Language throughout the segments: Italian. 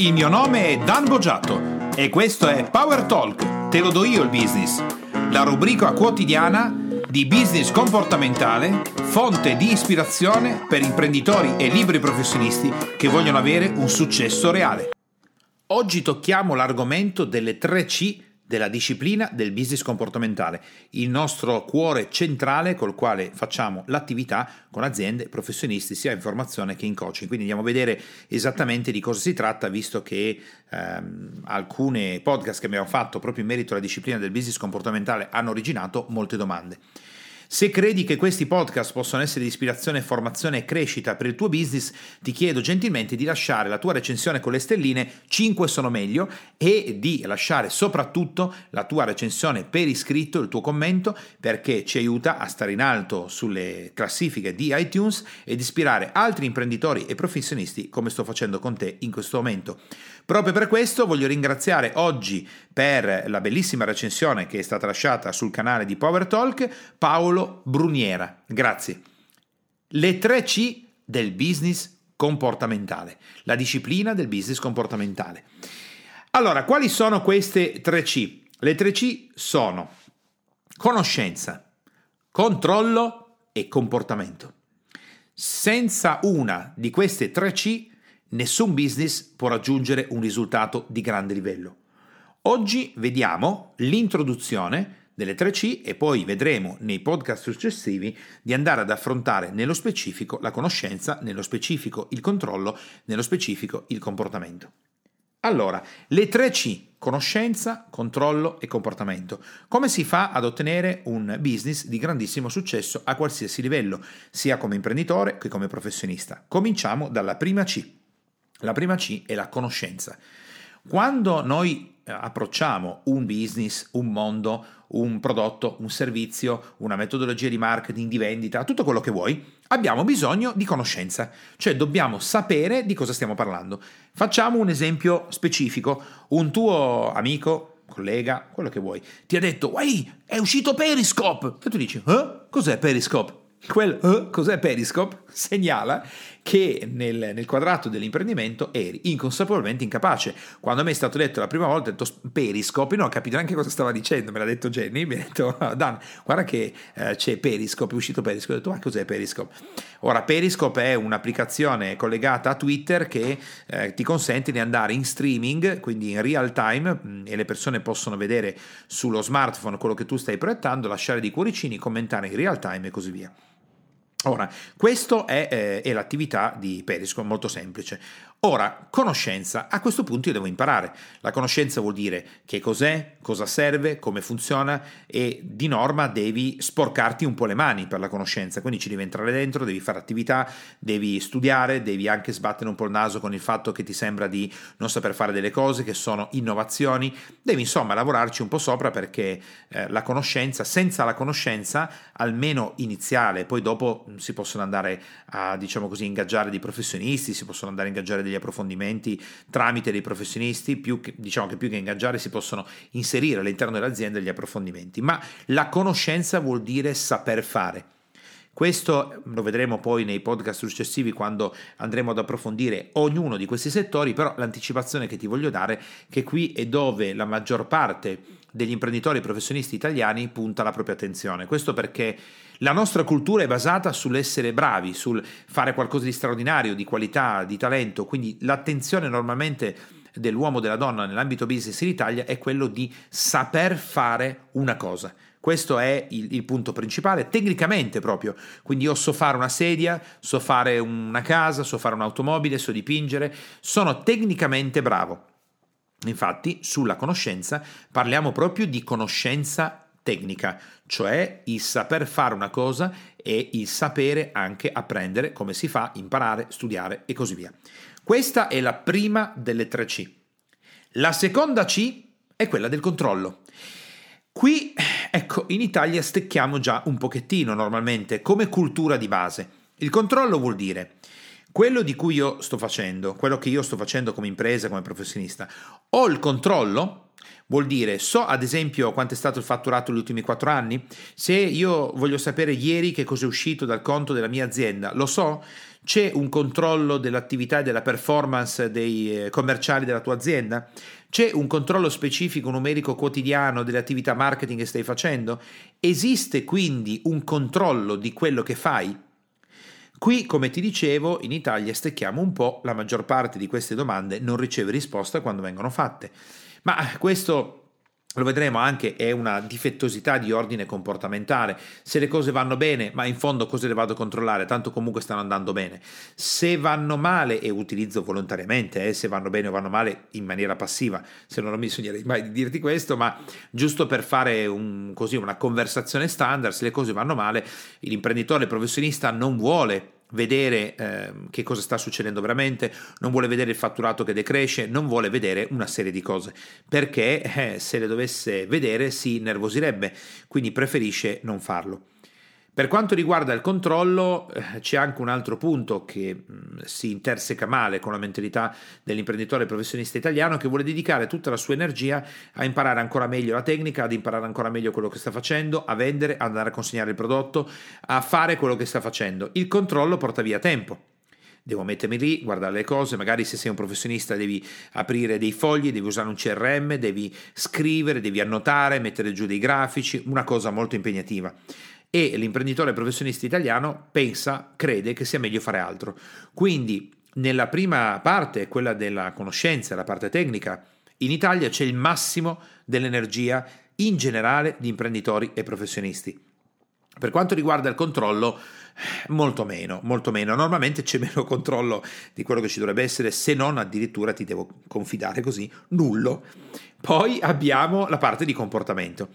Il mio nome è Dan Boggiato e questo è Power Talk, te lo do io il business, la rubrica quotidiana di business comportamentale, fonte di ispirazione per imprenditori e libri professionisti che vogliono avere un successo reale. Oggi tocchiamo l'argomento delle 3 C della disciplina del business comportamentale, il nostro cuore centrale col quale facciamo l'attività con aziende, professionisti sia in formazione che in coaching. Quindi andiamo a vedere esattamente di cosa si tratta, visto che ehm, alcune podcast che abbiamo fatto proprio in merito alla disciplina del business comportamentale hanno originato molte domande. Se credi che questi podcast possano essere di ispirazione, formazione e crescita per il tuo business, ti chiedo gentilmente di lasciare la tua recensione con le stelline, 5 sono meglio, e di lasciare soprattutto la tua recensione per iscritto, il tuo commento, perché ci aiuta a stare in alto sulle classifiche di iTunes ed ispirare altri imprenditori e professionisti come sto facendo con te in questo momento. Proprio per questo voglio ringraziare oggi per la bellissima recensione che è stata lasciata sul canale di Power Talk Paolo Bruniera. Grazie. Le 3 C del business comportamentale, la disciplina del business comportamentale. Allora, quali sono queste 3 C? Le 3 C sono conoscenza, controllo e comportamento. Senza una di queste 3 C nessun business può raggiungere un risultato di grande livello. Oggi vediamo l'introduzione delle 3C e poi vedremo nei podcast successivi di andare ad affrontare nello specifico la conoscenza, nello specifico il controllo, nello specifico il comportamento. Allora, le 3C, conoscenza, controllo e comportamento. Come si fa ad ottenere un business di grandissimo successo a qualsiasi livello, sia come imprenditore che come professionista? Cominciamo dalla prima C, la prima C è la conoscenza. Quando noi approcciamo un business, un mondo, un prodotto, un servizio, una metodologia di marketing, di vendita, tutto quello che vuoi, abbiamo bisogno di conoscenza, cioè dobbiamo sapere di cosa stiamo parlando. Facciamo un esempio specifico. Un tuo amico, collega, quello che vuoi, ti ha detto, Ehi, è uscito Periscope! E tu dici, eh? Cos'è Periscope? Quel uh, cos'è Periscope segnala che nel, nel, quadrato dell'imprendimento eri inconsapevolmente incapace. Quando a me è stato detto la prima volta, ho detto Periscope, non ho capito neanche cosa stava dicendo, me l'ha detto Jenny, mi ha detto ah, Dan, guarda che eh, c'è Periscope, è uscito Periscope, ho detto ma cos'è Periscope? Ora Periscope è un'applicazione collegata a Twitter che eh, ti consente di andare in streaming, quindi in real time, mm, e le persone possono vedere sullo smartphone quello che tu stai proiettando, lasciare dei cuoricini, commentare in real time e così via. Ora, questa è, eh, è, l'attività di Periscope, molto semplice. Ora, conoscenza, a questo punto io devo imparare. La conoscenza vuol dire che cos'è, cosa serve, come funziona e di norma devi sporcarti un po' le mani per la conoscenza, quindi ci devi entrare dentro, devi fare attività, devi studiare, devi anche sbattere un po' il naso con il fatto che ti sembra di non saper fare delle cose che sono innovazioni, devi insomma lavorarci un po' sopra perché eh, la conoscenza, senza la conoscenza, almeno iniziale, poi dopo si possono andare a, diciamo così, ingaggiare dei professionisti, si possono andare a ingaggiare dei degli approfondimenti tramite dei professionisti, più che, diciamo che più che ingaggiare si possono inserire all'interno dell'azienda degli approfondimenti, ma la conoscenza vuol dire saper fare. Questo lo vedremo poi nei podcast successivi quando andremo ad approfondire ognuno di questi settori, però l'anticipazione che ti voglio dare è che qui è dove la maggior parte degli imprenditori professionisti italiani punta la propria attenzione. Questo perché la nostra cultura è basata sull'essere bravi, sul fare qualcosa di straordinario, di qualità, di talento, quindi l'attenzione normalmente dell'uomo o della donna nell'ambito business in Italia è quello di saper fare una cosa. Questo è il, il, punto principale, tecnicamente proprio. Quindi io so fare una sedia, so fare una casa, so fare un'automobile, so dipingere, sono tecnicamente bravo. Infatti, sulla conoscenza parliamo proprio di conoscenza tecnica, cioè il saper fare una cosa e il sapere anche apprendere come si fa, imparare, studiare e così via. Questa è la prima delle tre C. La seconda C è quella del controllo. Qui, ecco, in Italia stecchiamo già un pochettino normalmente come cultura di base. Il controllo vuol dire quello di cui io sto facendo, quello che io sto facendo come impresa, come professionista, ho il controllo Vuol dire, so ad esempio quanto è stato il fatturato negli ultimi quattro anni? Se io voglio sapere ieri che cosa è uscito dal conto della mia azienda, lo so? C'è un controllo dell'attività e della performance dei eh, commerciali della tua azienda? C'è un controllo specifico numerico quotidiano delle attività marketing che stai facendo? Esiste quindi un controllo di quello che fai? Qui, come ti dicevo, in Italia stecchiamo un po', la maggior parte di queste domande non riceve risposta quando vengono fatte. Ma questo lo vedremo anche, è una difettosità di ordine comportamentale. Se le cose vanno bene, ma in fondo cosa le vado a controllare? Tanto comunque stanno andando bene. Se vanno male, e utilizzo volontariamente, eh, se vanno bene o vanno male in maniera passiva, se non mi sognerei mai di dirti questo, ma giusto per fare un, così, una conversazione standard, se le cose vanno male, l'imprenditore professionista non vuole vedere eh, che cosa sta succedendo veramente, non vuole vedere il fatturato che decresce, non vuole vedere una serie di cose, perché eh, se le dovesse vedere si nervosirebbe, quindi preferisce non farlo. Per quanto riguarda il controllo, eh, c'è anche un altro punto che mm, si interseca male con la mentalità dell'imprenditore professionista italiano che vuole dedicare tutta la sua energia a imparare ancora meglio la tecnica, ad imparare ancora meglio quello che sta facendo, a vendere, ad andare a consegnare il prodotto, a fare quello che sta facendo. Il controllo porta via tempo devo mettermi lì, guardare le cose, magari se sei un professionista devi aprire dei fogli, devi usare un CRM, devi scrivere, devi annotare, mettere giù dei grafici, una cosa molto impegnativa e l'imprenditore professionista italiano pensa, crede che sia meglio fare altro. Quindi nella prima parte, quella della conoscenza, la parte tecnica, in Italia c'è il massimo dell'energia in generale di imprenditori e professionisti. Per quanto riguarda il controllo, molto meno, molto meno. Normalmente c'è meno controllo di quello che ci dovrebbe essere, se non addirittura ti devo confidare così, nullo. Poi abbiamo la parte di comportamento.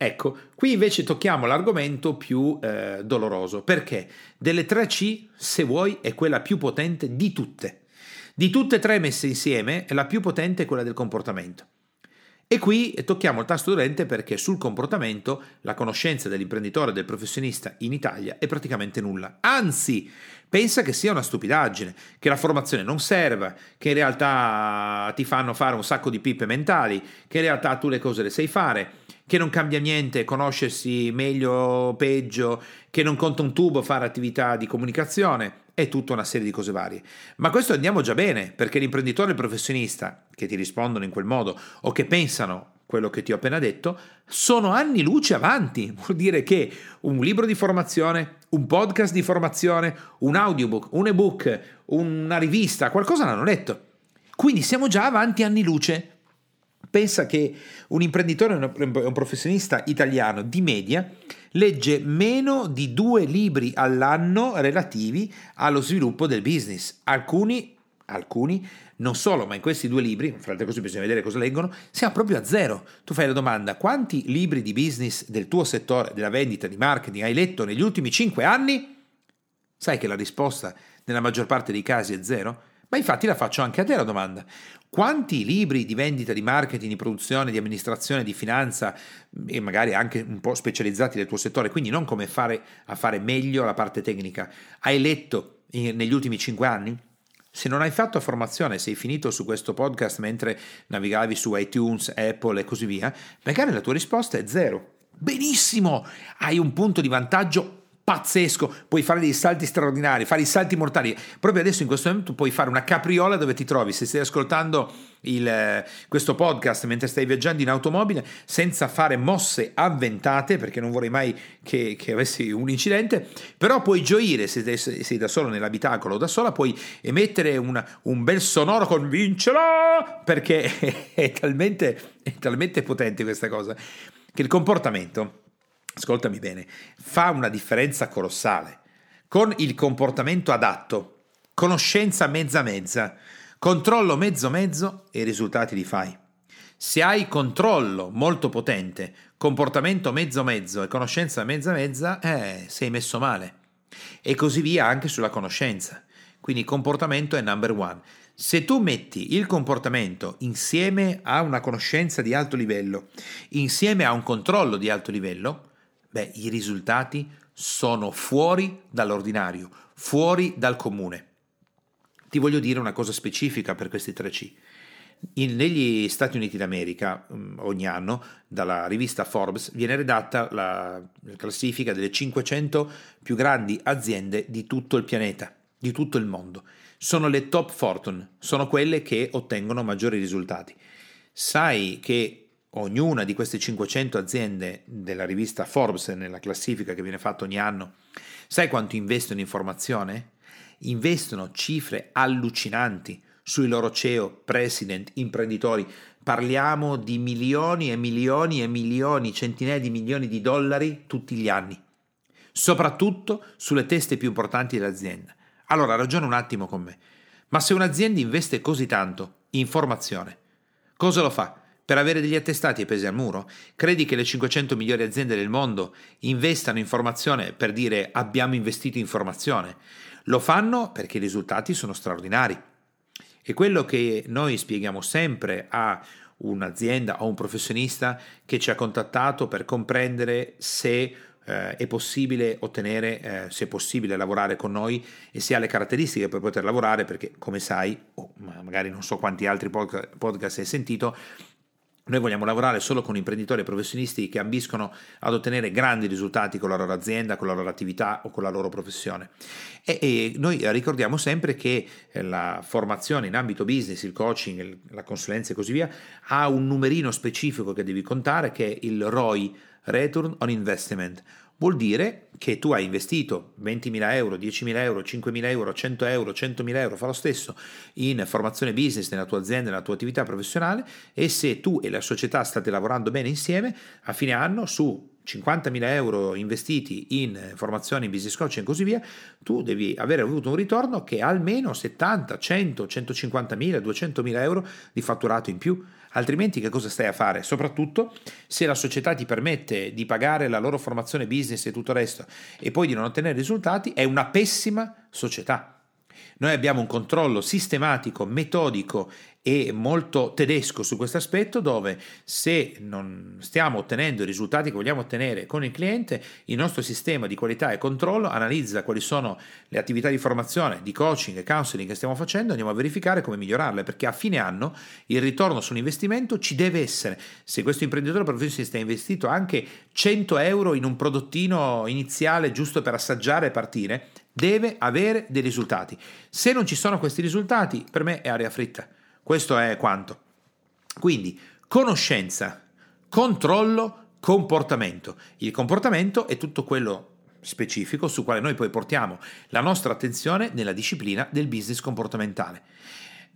Ecco, qui invece tocchiamo l'argomento più eh, doloroso, perché delle tre C, se vuoi, è quella più potente di tutte. Di tutte e tre messe insieme, la più potente è quella del comportamento. E qui tocchiamo il tasto dolente perché sul comportamento la conoscenza dell'imprenditore e del professionista in Italia è praticamente nulla. Anzi, pensa che sia una stupidaggine, che la formazione non serva, che in realtà ti fanno fare un sacco di pippe mentali, che in realtà tu le cose le sai fare che non cambia niente conoscersi meglio o peggio, che non conta un tubo fare attività di comunicazione e tutta una serie di cose varie. Ma questo andiamo già bene, perché l'imprenditore e il professionista che ti rispondono in quel modo o che pensano quello che ti ho appena detto, sono anni luce avanti. Vuol dire che un libro di formazione, un podcast di formazione, un audiobook, un ebook, una rivista, qualcosa l'hanno letto. Quindi siamo già avanti anni luce. Pensa che un imprenditore un professionista italiano di media legge meno di due libri all'anno relativi allo sviluppo del business. Alcuni, alcuni non solo, ma in questi due libri, fra le cose bisogna vedere cosa leggono, siamo proprio a zero. Tu fai la domanda, quanti libri di business del tuo settore, della vendita, di marketing hai letto negli ultimi cinque anni? Sai che la risposta nella maggior parte dei casi è zero? Ma infatti la faccio anche a te la domanda. Quanti libri di vendita, di marketing, di produzione, di amministrazione, di finanza e magari anche un po' specializzati nel tuo settore, quindi non come fare a fare meglio la parte tecnica, hai letto negli ultimi cinque anni? Se non hai fatto formazione, sei finito su questo podcast mentre navigavi su iTunes, Apple e così via, magari la tua risposta è zero. Benissimo, hai un punto di vantaggio pazzesco, puoi fare dei salti straordinari, fare i salti mortali. Proprio adesso in questo momento puoi fare una capriola dove ti trovi, se stai ascoltando il, questo podcast mentre stai viaggiando in automobile, senza fare mosse avventate, perché non vorrei mai che, che avessi un incidente, però puoi gioire. Se sei da solo nell'abitacolo o da sola, puoi emettere una, un bel sonoro convincelo, perché è talmente, è talmente potente questa cosa, che il comportamento ascoltami bene, fa una differenza colossale. Con il comportamento adatto, conoscenza mezza mezza, controllo mezzo mezzo e i risultati li fai. Se hai controllo molto potente, comportamento mezzo mezzo e conoscenza mezza mezza, eh, sei messo male. E così via anche sulla conoscenza. Quindi comportamento è number one. Se tu metti il comportamento insieme a una conoscenza di alto livello, insieme a un controllo di alto livello, Beh, i risultati sono fuori dall'ordinario, fuori dal comune. Ti voglio dire una cosa specifica per questi tre C. In, negli Stati Uniti d'America mm, ogni anno dalla rivista Forbes viene redatta la classifica delle 500 più grandi aziende di tutto il pianeta, di tutto il mondo. Sono le top fortune, sono quelle che ottengono maggiori risultati. Sai che ognuna di queste 500 aziende della rivista Forbes, nella classifica che viene fatta ogni anno, sai quanto investono in formazione? Investono cifre allucinanti sui loro CEO, president, imprenditori. Parliamo di milioni e milioni e milioni, centinaia di milioni di dollari tutti gli anni, soprattutto sulle teste più importanti dell'azienda. Allora ragiona un attimo con me. Ma se un'azienda investe così tanto in formazione, cosa lo fa? Per avere degli attestati e pesi al muro? Credi che le 500 migliori aziende del mondo investano in formazione per dire abbiamo investito in formazione? Lo fanno perché i risultati sono straordinari. E quello che noi spieghiamo sempre a un'azienda o un professionista che ci ha contattato per comprendere se eh, è possibile ottenere, eh, se è possibile lavorare con noi e se ha le caratteristiche per poter lavorare, perché come sai, o magari non so quanti altri podcast hai sentito, noi vogliamo lavorare solo con imprenditori e professionisti che ambiscono ad ottenere grandi risultati con la loro azienda, con la loro attività o con la loro professione. E, e noi ricordiamo sempre che eh, la formazione in ambito business, il coaching, la consulenza e così via, ha un numerino specifico che devi contare che è il ROI, Return on Investment vuol dire che tu hai investito 20.000 euro, 10.000 euro, 5.000 euro, 100 euro, 100.000 euro, fa lo stesso in formazione business nella tua azienda, nella tua attività professionale e se tu e la società state lavorando bene insieme, a fine anno su 50.000 euro investiti in formazione, in business coaching e così via, tu devi avere avuto un ritorno che è almeno 70, 100, 150.000, 200.000 euro di fatturato in più. Altrimenti che cosa stai a fare? Soprattutto se la società ti permette di pagare la loro formazione business e tutto il resto e poi di non ottenere risultati, è una pessima società. Noi abbiamo un controllo sistematico, metodico e molto tedesco su questo aspetto dove se non stiamo ottenendo i risultati che vogliamo ottenere con il cliente, il nostro sistema di qualità e controllo analizza quali sono le attività di formazione, di coaching e counseling che stiamo facendo, andiamo a verificare come migliorarle perché a fine anno il ritorno sull'investimento ci deve essere. Se questo imprenditore professionista ha investito anche 100 euro in un prodottino iniziale giusto per assaggiare e partire, deve avere dei risultati. Se non ci sono questi risultati, per me è aria fritta. Questo è quanto. Quindi, conoscenza, controllo, comportamento. Il comportamento è tutto quello specifico su quale noi poi portiamo la nostra attenzione nella disciplina del business comportamentale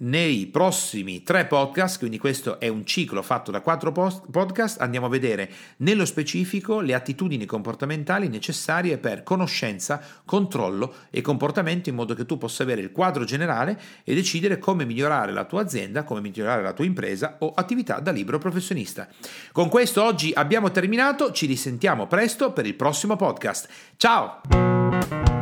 nei prossimi tre podcast, quindi questo è un ciclo fatto da quattro post- podcast, andiamo a vedere nello specifico le attitudini comportamentali necessarie per conoscenza, controllo e comportamento in modo che tu possa avere il quadro generale e decidere come migliorare la tua azienda, come migliorare la tua impresa o attività da libero professionista. Con questo oggi abbiamo terminato, ci risentiamo presto per il prossimo podcast. Ciao!